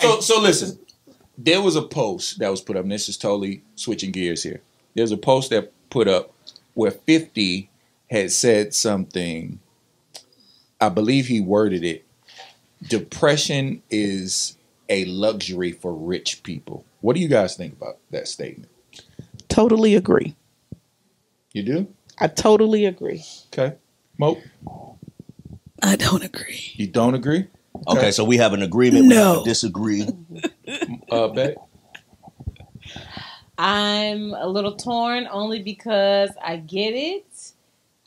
So so listen, there was a post that was put up, and this is totally switching gears here. There's a post that put up where 50 had said something. I believe he worded it. Depression is a luxury for rich people. What do you guys think about that statement? Totally agree. You do? I totally agree. Okay. Mo, I don't agree. you don't agree? Okay, so we have an agreement. We No. have a disagree. Uh, Beck? I'm a little torn only because I get it.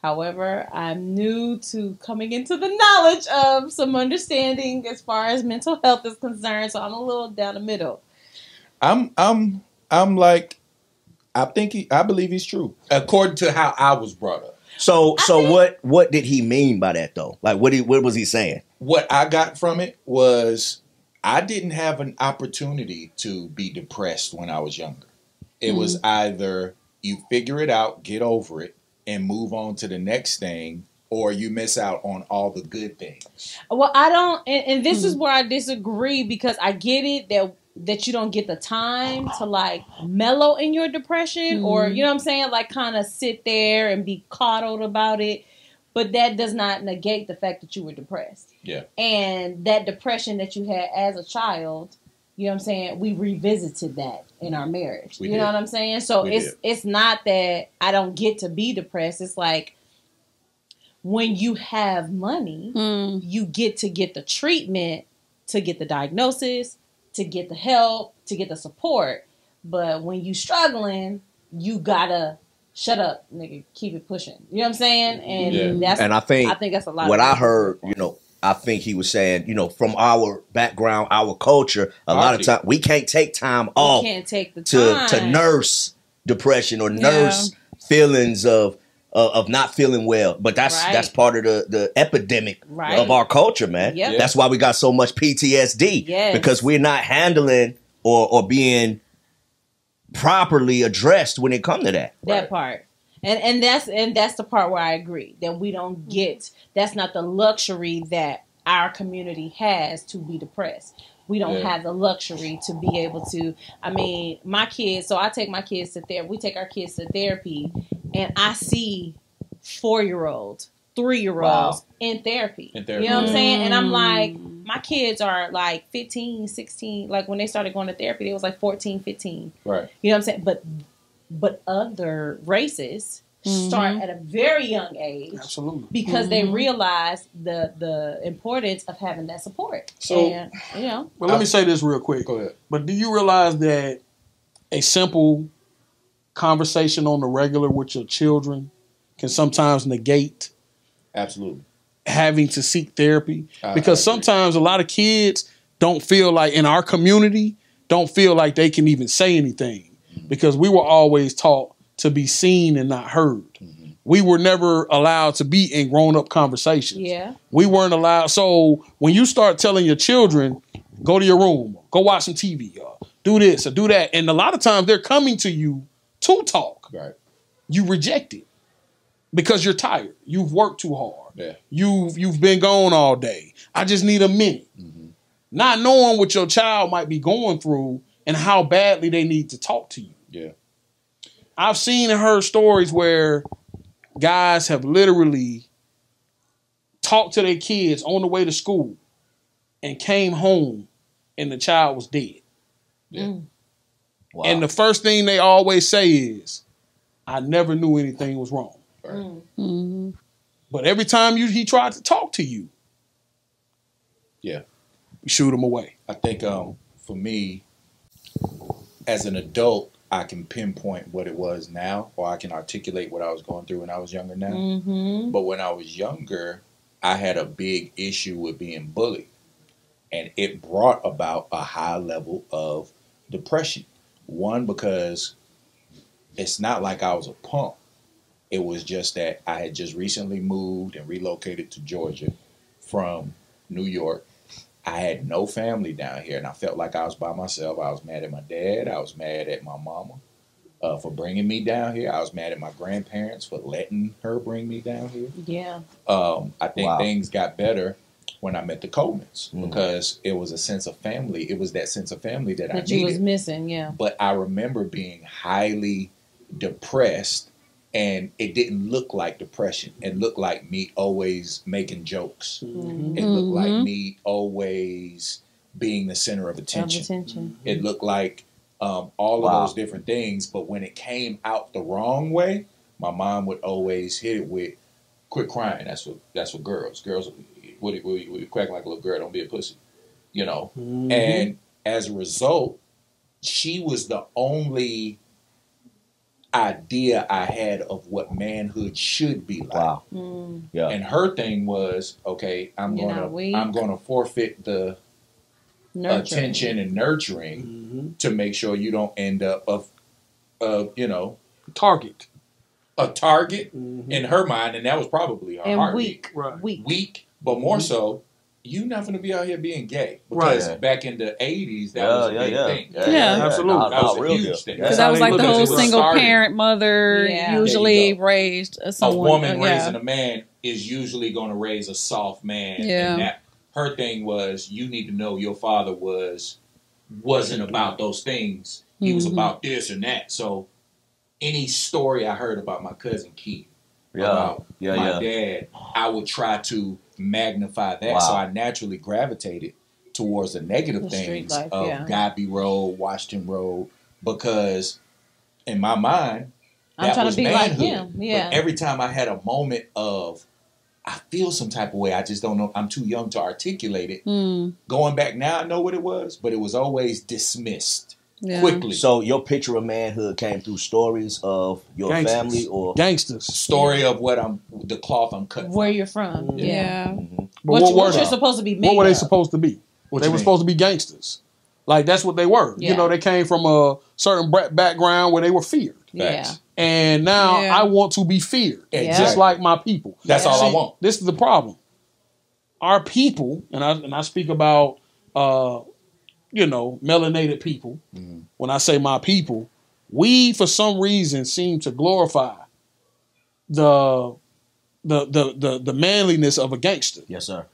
However, I'm new to coming into the knowledge of some understanding as far as mental health is concerned, so I'm a little down the middle. I'm I'm I'm like I think he I believe he's true. According to how I was brought up. So, I so think- what? What did he mean by that though? Like, what? He, what was he saying? What I got from it was I didn't have an opportunity to be depressed when I was younger. It was mm-hmm. either you figure it out, get over it, and move on to the next thing, or you miss out on all the good things. Well, I don't, and, and this is mm-hmm. where I disagree because I get it that that you don't get the time to like mellow in your depression or you mm-hmm. know what I'm saying, like kind of sit there and be coddled about it. But that does not negate the fact that you were depressed. Yeah. And that depression that you had as a child, you know what I'm saying, we revisited that in our marriage. We you did. know what I'm saying? So We it's did. it's not that I don't get to be depressed. It's like when you have money, Mm. you get to get the treatment, to get the diagnosis, to get the help, to get the support. But when you struggling, you gotta shut up, nigga, keep it pushing. You know what I'm saying? And Yeah. that's And I think I think that's a lot. what of I heard, you know, I think he was saying, you know, from our background, our culture, a lot of time we can't take time you off can't take the to time to nurse depression or nurse feelings of uh, of not feeling well. But that's Right. that's part of the the epidemic Right. of our culture, man. Yep. That's why we got so much PTSD Yes. because we're not handling or or being properly addressed when it come to that. that Right. part and and that's and that's the part where i agree that we don't mm-hmm. get that's not the luxury that our community has to be depressed we don't Yeah. have the luxury to be able to i mean my kids so i take my kids to therapy we take our kids to therapy and i see four year olds three year olds in therapy In therapy, you know what i'm saying and i'm mm. like my kids are like 15 16 like when they started going to therapy they was like 14 15 Right. you know what I'm saying? But but other races mm-hmm. start at a very young age Absolutely. because they mm-hmm. realize the the importance of having that support. So- and, you know, Well, let me say this real quick. Go ahead. But do you realize that a simple conversation on the regular with your children can sometimes negate Absolutely. having to seek therapy? I- because I agree. sometimes a lot of kids don't feel like in our community don't feel like they can even say anything mm-hmm. because we were always taught to be seen and not heard. Mm-hmm. We were never allowed to be in grown up conversations. yeah, We weren't allowed. So when you start telling your children, go to your room, go watch some TV, or do this or do that, and a lot of times they're coming to you to talk, Right. you reject it because you're tired. You've worked too hard. Yeah. You've you've been gone all day. I just need a minute. Mm-hmm. Not knowing what your child might be going through and how badly they need to talk to you. Yeah. I've seen and heard stories where guys have literally talked to their kids on the way to school and came home and the child was dead. Yeah. Mm. Wow. And the first thing they always say is, I never knew anything was wrong. Right. But every time you he tried to talk to you, Yeah. you shoot him away. I think um, for me, as an adult, I can pinpoint what it was now, or I can articulate what I was going through when I was younger now. mm-hmm. But when I was younger, I had a big issue with being bullied. And it brought about a high level of depression. One, because it's not like I was a punk. It was just that I had just recently moved and relocated to Georgia from New York. I had no family down here, and I felt like I was by myself. I was mad at my dad. I was mad at my mama uh, for bringing me down here. I was mad at my grandparents for letting her bring me down here yeah, um, I think Wow. things got better when I met the Colemans Mm. because it was a sense of family. It was that sense of family that, I That you was missing, yeah. But I remember being highly depressed, and it didn't look like depression. It looked like me always making jokes. Mhm. It looked like Mhm. me always being the center of Of attention. attention. It looked like um, all Wow. of those different things. But when it came out the wrong way, my mom would always hit it with, "Quit crying. That's what that's what girls. Girls, what what, what, what quack like a little girl. Don't be a pussy." You know. Mhm. And as a result, she was the only idea I had of what manhood should be like. Wow. Mm. Yeah. And her thing was, okay, I'm You're gonna not. I'm gonna forfeit the Nurturing. attention and nurturing Mhm. to make sure you don't end up of of you know Target. a target Mhm. in her mind, and that was probably her And heartbeat. weak. Right. Weak. Weak, but more so, you not gonna be out here being gay Right. because back in the '80s that Yeah, was a yeah, big yeah. thing. Yeah. Absolutely. Nah, That was a real huge deal. thing. Because how that was like the whole single Started. parent mother Yeah. usually There you go. raised a a woman uh, raising a man is usually going to raise a soft man. Yeah. And that her thing was you need to know your father was wasn't about those things. He was Mhm. about this and that. So any story I heard about my cousin Keith Yeah. about Yeah, my yeah. dad, I would try to magnify that. Wow. So I naturally gravitated towards the negative The things life, of yeah. Godby Road, Washington Road, because in my mind, I'm that trying was to be like manhood. him. Yeah. But every time I had a moment of, I feel some type of way, I just don't know. I'm too young to articulate it. Mm, Going back now, I know what it was, but it was always dismissed yeah. quickly. So your picture of manhood came through stories of your Gangsters. family or Gangsters. Story of what I'm, the cloth I'm cut. Where you're from. Yeah. Yeah. Yeah. Mhm. But What, what, were what you're they? supposed to be made What were they of. supposed to be? What they were mean? supposed to be gangsters. Like that's what they were. Yeah. You know, they came from a certain background where they were feared. Yeah. And now Yeah. I want to be feared, Exactly. just like my people. That's all I want. This is the problem. Our people, and I and I speak about, uh, you know, melanated people. Mhm. When I say my people, we for some reason seem to glorify the the the the, the manliness of a gangster, Yes, sir.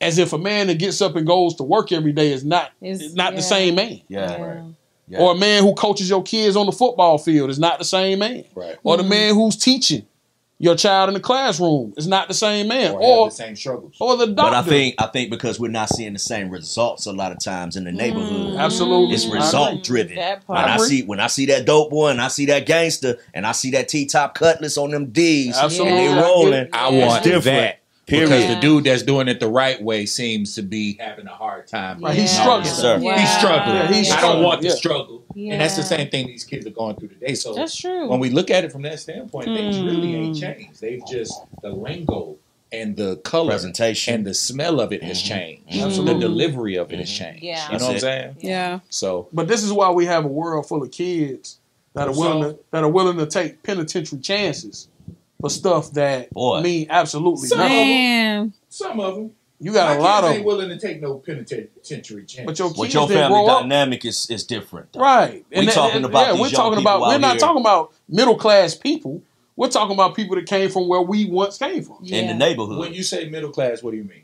as if a man that gets up and goes to work every day is not Is- not yeah. the same man. Yeah. Yeah. Right. Yeah. Or a man who coaches your kids on the football field is not the same man. Right. Or the man who's teaching your child in the classroom is not the same man. Or, Or the same struggles. or the doctor. But I think I think because we're not seeing the same results a lot of times in the neighborhood. Mm, absolutely It's result driven. When part. I see when I see that dope boy and I see that gangster and I see that T top cutlass on them D's Absolutely. and they rolling, I Yeah. want It's different. that. Period. Because Yeah. the dude that's doing it the right way seems to be having a hard time. Right, he's struggling. Sir. Yeah. He's struggling. Yeah, he's I struggling, don't want the yeah. struggle. Yeah. And that's the same thing these kids are going through today. So That's true. when we look at it from that standpoint, things really Hmm. ain't changed. They've just the lingo and the color presentation. and the smell of it has Mhm. changed. Absolutely. The delivery of it has Mhm. changed. Yeah. You know That's what I'm saying? Yeah. So But this is why we have a world full of kids that are So- willing to that are willing to take penitentiary chances for stuff that Boy. mean absolutely Some- nothing. Man. some of them, You got a lot of ain't willing to take no penitentiary chance. But your But kids your didn't family dynamic is is different. though. Right. We talking about yeah, these we're young talking people about we're not here. talking about middle class people. We're talking about people that came from where we once came from. In the neighborhood. when you say middle class, what do you mean?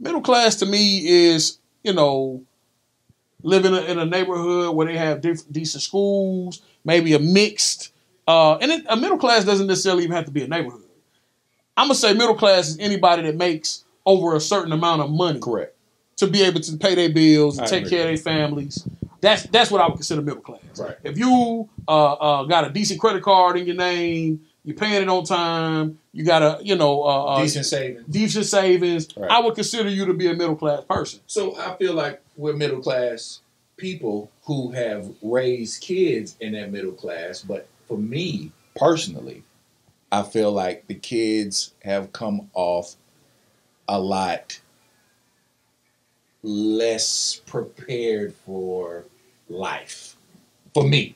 Middle class to me is, you know, living in a neighborhood where they have diff- decent schools, maybe a mixed, uh, and it, a middle class doesn't necessarily even have to be a neighborhood. I'm gonna say middle class is anybody that makes over a certain amount of money Correct. to be able to pay their bills and I take agree. care of their families. That's that's what I would consider middle class. Right. If you uh, uh, got a decent credit card in your name, you're paying it on time, you got a you know uh, uh, Decent savings. decent savings, Right. I would consider you to be a middle class person. So I feel like we're middle class people who have raised kids in that middle class. But for me personally, I feel like the kids have come off a lot less prepared for life. For me.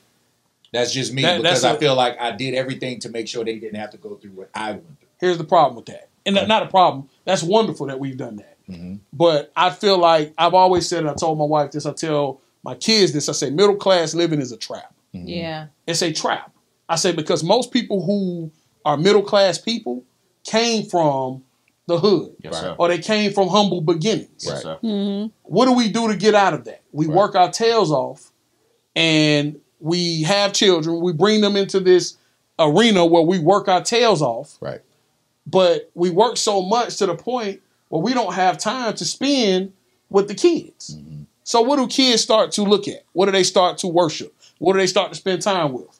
That's just me That- because that's I a- feel like I did everything to make sure they didn't have to go through what I went through. Here's the problem with that, and Right. not a problem. That's wonderful that we've done that. Mhm. But I feel like I've always said, and I told my wife this, I tell my kids this, I say middle class living is a trap. Yeah. It's a trap. I say because most people who are middle class people came from the hood, Yes, Right. or they came from humble beginnings. Yes, sir. Mm-hmm. What do we do to get out of that? We Right. work our tails off and we have children. We bring them into this arena where we work our tails off, Right. but we work so much to the point where we don't have time to spend with the kids. So what do kids start to look at? What do they start to worship? What do they start to spend time with?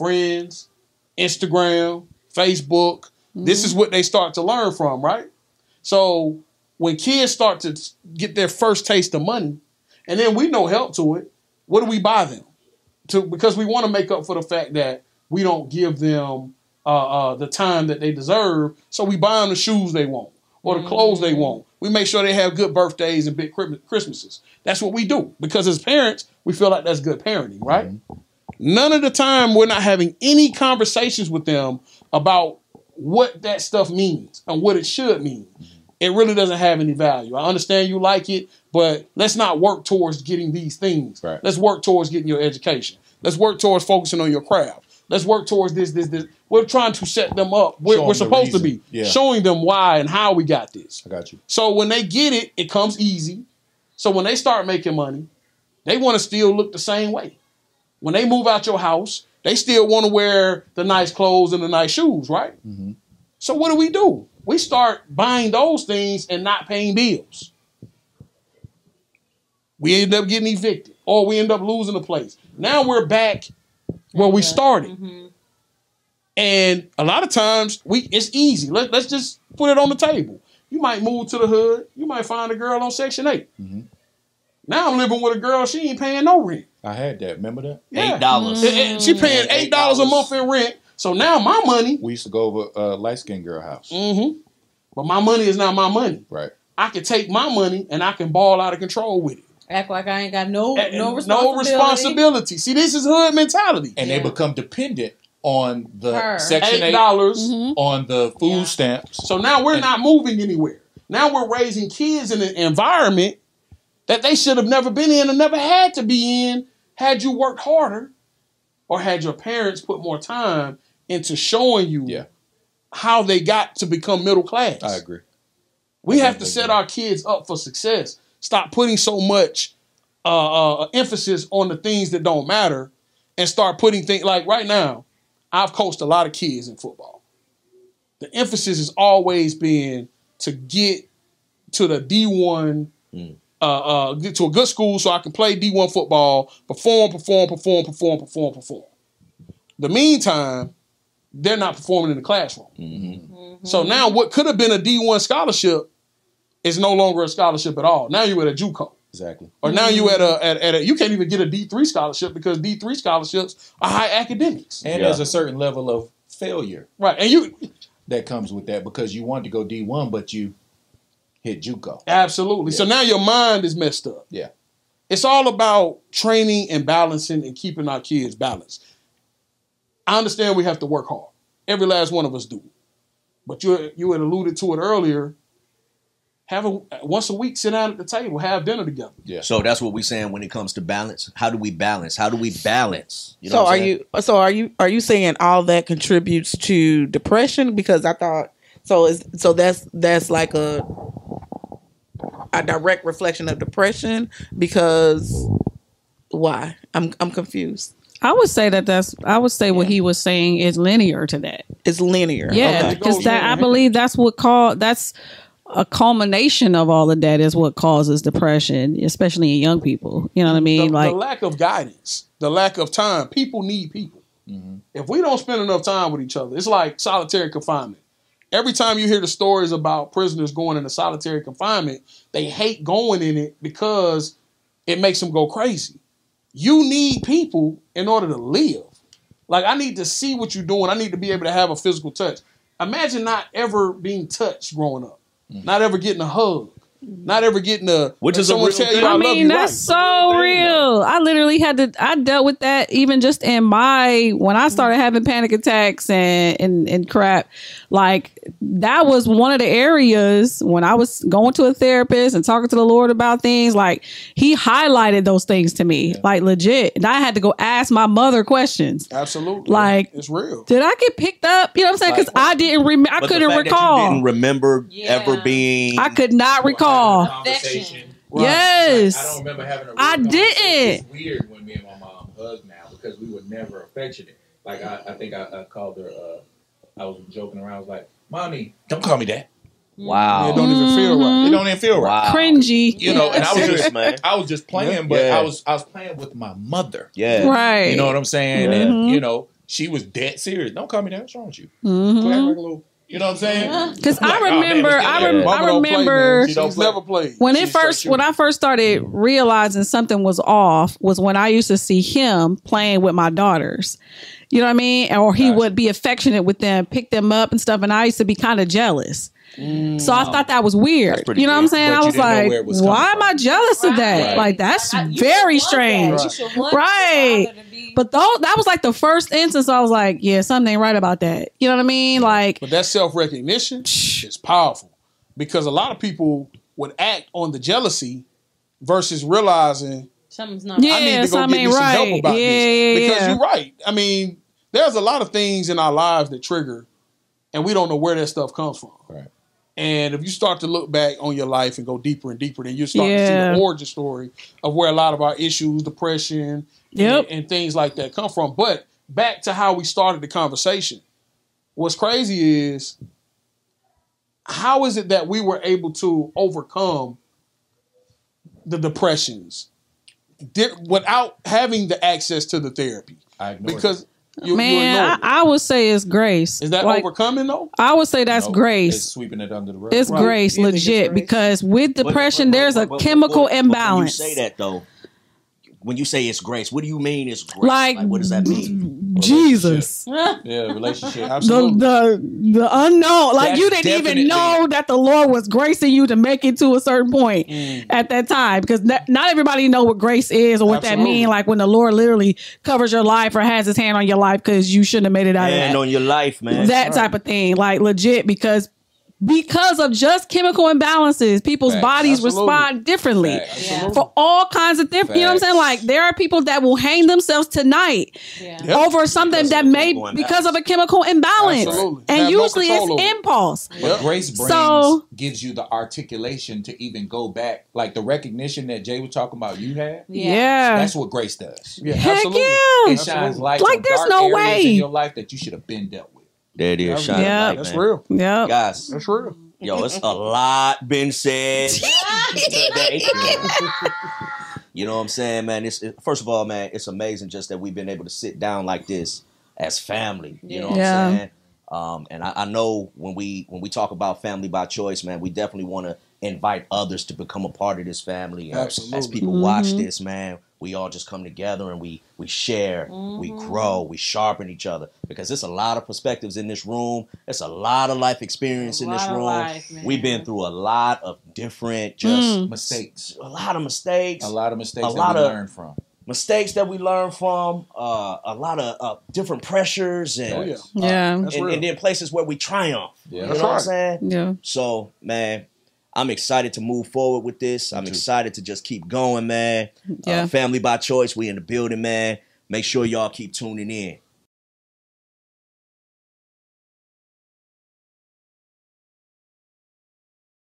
Friends, Instagram, Facebook. This is what they start to learn from, right? So when kids start to get their first taste of money, and then we no help to it, what do we buy them? To because we want to make up for the fact that we don't give them uh, uh, the time that they deserve. So we buy them the shoes they want or the clothes they want. We make sure they have good birthdays and big Christmases. That's what we do because as parents, we feel like that's good parenting, right? None of the time we're not having any conversations with them about what that stuff means and what it should mean. Mm-hmm. It really doesn't have any value. I understand you like it, but let's not work towards getting these things. Right. Let's work towards getting your education. Let's work towards focusing on your craft. Let's work towards this, this, this. We're trying to set them up. We're, we're supposed to be Yeah. showing them why and how we got this. I got you. So when they get it, it comes easy. So when they start making money, they want to still look the same way. When they move out your house, they still want to wear the nice clothes and the nice shoes, right? Mm-hmm. So what do we do? We start buying those things and not paying bills. We end up getting evicted, or we end up losing the place. Now we're back where we started. Mm-hmm. And a lot of times we it's easy. Let, let's just put it on the table. You might move to the hood. You might find a girl on Section 8. Mm-hmm. Now I'm living with a girl. She ain't paying no rent. I had that. Remember that? Yeah. Eight dollars. And- and she paying Mm, eight dollars a month in rent. So now my money, We used to go over uh, light skinned girl house. hmm but my money is not my money. Right. I can take my money and I can ball out of control with it. Act like I ain't got no And- no and responsibility. responsibility. See, this is hood mentality. And Yeah. they become dependent on the Her. Section Eight 8, dollars. on the food Yeah. stamps. So now we're not moving anywhere. Now we're raising kids in an environment that they should have never been in and never had to be in had you worked harder or had your parents put more time into showing you Yeah. how they got to become middle class. I agree. We I have to set our kids up for success. Stop putting so much uh, uh, emphasis on the things that don't matter, and start putting things like right now. I've coached a lot of kids in football. The emphasis has always been to get to the D one, Mm. Uh, uh, get to a good school so I can play D one football, perform, perform, perform, perform, perform, perform. The meantime, they're not performing in the classroom. Mm-hmm. So now what could have been a D1 scholarship is no longer a scholarship at all. Now you're at a JUCO. Exactly. Or now you at a, at, at a you can't even get a D3 scholarship because D3 scholarships are high academics. And Yeah. there's a certain level of failure Right. And you that comes with that because you want to go D1, but you hit JUCO. absolutely. So now your mind is messed up. Yeah. It's all about training and balancing and keeping our kids balanced. I understand we have to work hard. Every last one of us do. But you you had alluded to it earlier. Have a once a week, sit down at the table, have dinner together. Yeah. So that's what we're saying when it comes to balance. How do we balance? How do we balance? You know so what are I'm saying? you so are you are you saying all that contributes to depression? Because I thought so is so that's that's like a a direct reflection of depression because why? I'm I'm confused. I would say that that's. I would say what he was saying is linear to that. It's linear. Yeah, because goes that I believe that's what cause that's a culmination of all of that is what causes depression, especially in young people. You know what I the, mean? like the lack of guidance, the lack of time. People need people. Mm-hmm. If we don't spend enough time with each other, it's like solitary confinement. Every time you hear the stories about prisoners going into solitary confinement, they hate going in it because it makes them go crazy. You need people in order to live. Like I need to see what you're doing. I need to be able to have a physical touch. Imagine not ever being touched growing up, mm-hmm. not ever getting a hug, not ever getting a Which is a someone real tell you thing. I, I love mean, you that's right. so real. real. I literally had to. I dealt with that even just in my when I started having panic attacks and and, and crap. Like that was one of the areas when I was going to a therapist and talking to the Lord about things. Like He highlighted those things to me, like legit, and I had to go ask my mother questions. Absolutely. Like- it's real. Did I get picked up? You know what I'm saying? Because I didn't remember. I couldn't fact that you recall. didn't remember Yeah. ever being. I could not recall. Affection. Right. Yes. I don't remember having a real I didn't. It's weird when me and my mom hug now because we were never affectionate. Like I, I think I, I called her. Uh, I was joking around. I was like, "Mommy, don't call me that. wow. It don't even feel right. It don't even feel right." Wow. Cringy. You know, and I was just, man. I was just playing, but Yeah. I was, I was playing with my mother. Yeah. Right. You know what I'm saying? Mhm. And you know, she was dead serious. Don't call me that. What's wrong with you? Mhm. Quit acting like a little. You know what I'm saying? Uh-huh. Because Like, I oh, man, remember, I, rem- I don't play, remember man. She don't She's play. never played. when it She's straight first, when. I first started realizing something was off, was when I used to see him playing with my daughters. You know what I mean? Or he Gotcha. would be affectionate with them, pick them up and stuff. And I used to be kind of jealous. Mm. So I thought that was weird. You know what I'm saying? But I was like, was why coming am I jealous of that? Right. Like that's I- you very want that. strange. You should want Right. your father to be- But though that was like the first instance, I was like, yeah, something ain't right about that. You know what I mean? Like, But that self recognition is powerful because a lot of people would act on the jealousy versus realizing something's not. Yeah. I need to go get me some right. help about Yeah, this. yeah, because yeah. you're right. I mean, there's a lot of things in our lives that trigger, and we don't know where that stuff comes from. Right. And if you start to look back on your life and go deeper and deeper, then you start to see the origin story of where a lot of our issues, depression, Yep. and, and things like that come from. But back to how we started the conversation. What's crazy is how is it that we were able to overcome the depressions di- without having the access to the therapy? I Because you, you man, ignored it. I, I would say it's grace. Is that like, overcoming though? I would say that's Nope. grace. It's sweeping it under the rug. It's Right. grace, You think it's legit, grace? because with But- depression, but- there's a but- but- chemical but- but When you imbalance. say that though, when you say it's grace, what do you mean it's grace? Like, what does that mean? Jesus. yeah, relationship. The, Absolutely. the the unknown, like That's you didn't definitely- even know that the Lord was gracing you to make it to a certain point Mm. at that time, because not, not everybody know what grace is or what that Absolutely. mean. Like when the Lord literally covers your life or has His hand on your life because you shouldn't have made it out And of that. on your life, man. that type of thing, like legit, because because of just chemical imbalances, people's Facts. bodies Absolutely. respond differently Facts. Yeah. for all kinds of different. You know what I'm saying? Like there are people that will hang themselves tonight Yeah. Yep. over something Because that may chemical because of a chemical imbalance, Absolutely. and Have no usually control it's over it. impulse. But Yep. grace brings So- gives you the articulation to even go back, like the recognition that Jay was talking about. You had. Yeah, That's what grace does. Yeah, heck absolutely. yeah. It shines light Like, on there's dark no areas way. in your life that you should have been dealt with. There it is. Shining Yeah. light, That's man. real. Yeah, Guys, That's real. yo, it's a lot been said today. You know what I'm saying, man? It's it, first of all, man, it's amazing just that we've been able to sit down like this as family. You know what Yeah. I'm saying? Um, and I, I know when we when we talk about family by choice, man, we definitely want to invite others to become a part of this family. Absolutely. As people watch this, man, we all just come together and we we share, we grow, we sharpen each other because there's a lot of perspectives in this room. There's a lot of life experience A in this lot of room. life, man. We've been through a lot of different, just Mm. Mistakes. a lot of mistakes, A lot of mistakes A that lot we of- learn from. mistakes that we learn from, uh, a lot of uh, different pressures, and, Oh yeah. Yeah. And, real. and then places where we triumph. Yeah. You That's know what I'm saying? Yeah. So, man, I'm excited to move forward with this. I'm excited to just keep going, man. Yeah. Uh, family by choice, we in the building, man. Make sure y'all keep tuning in.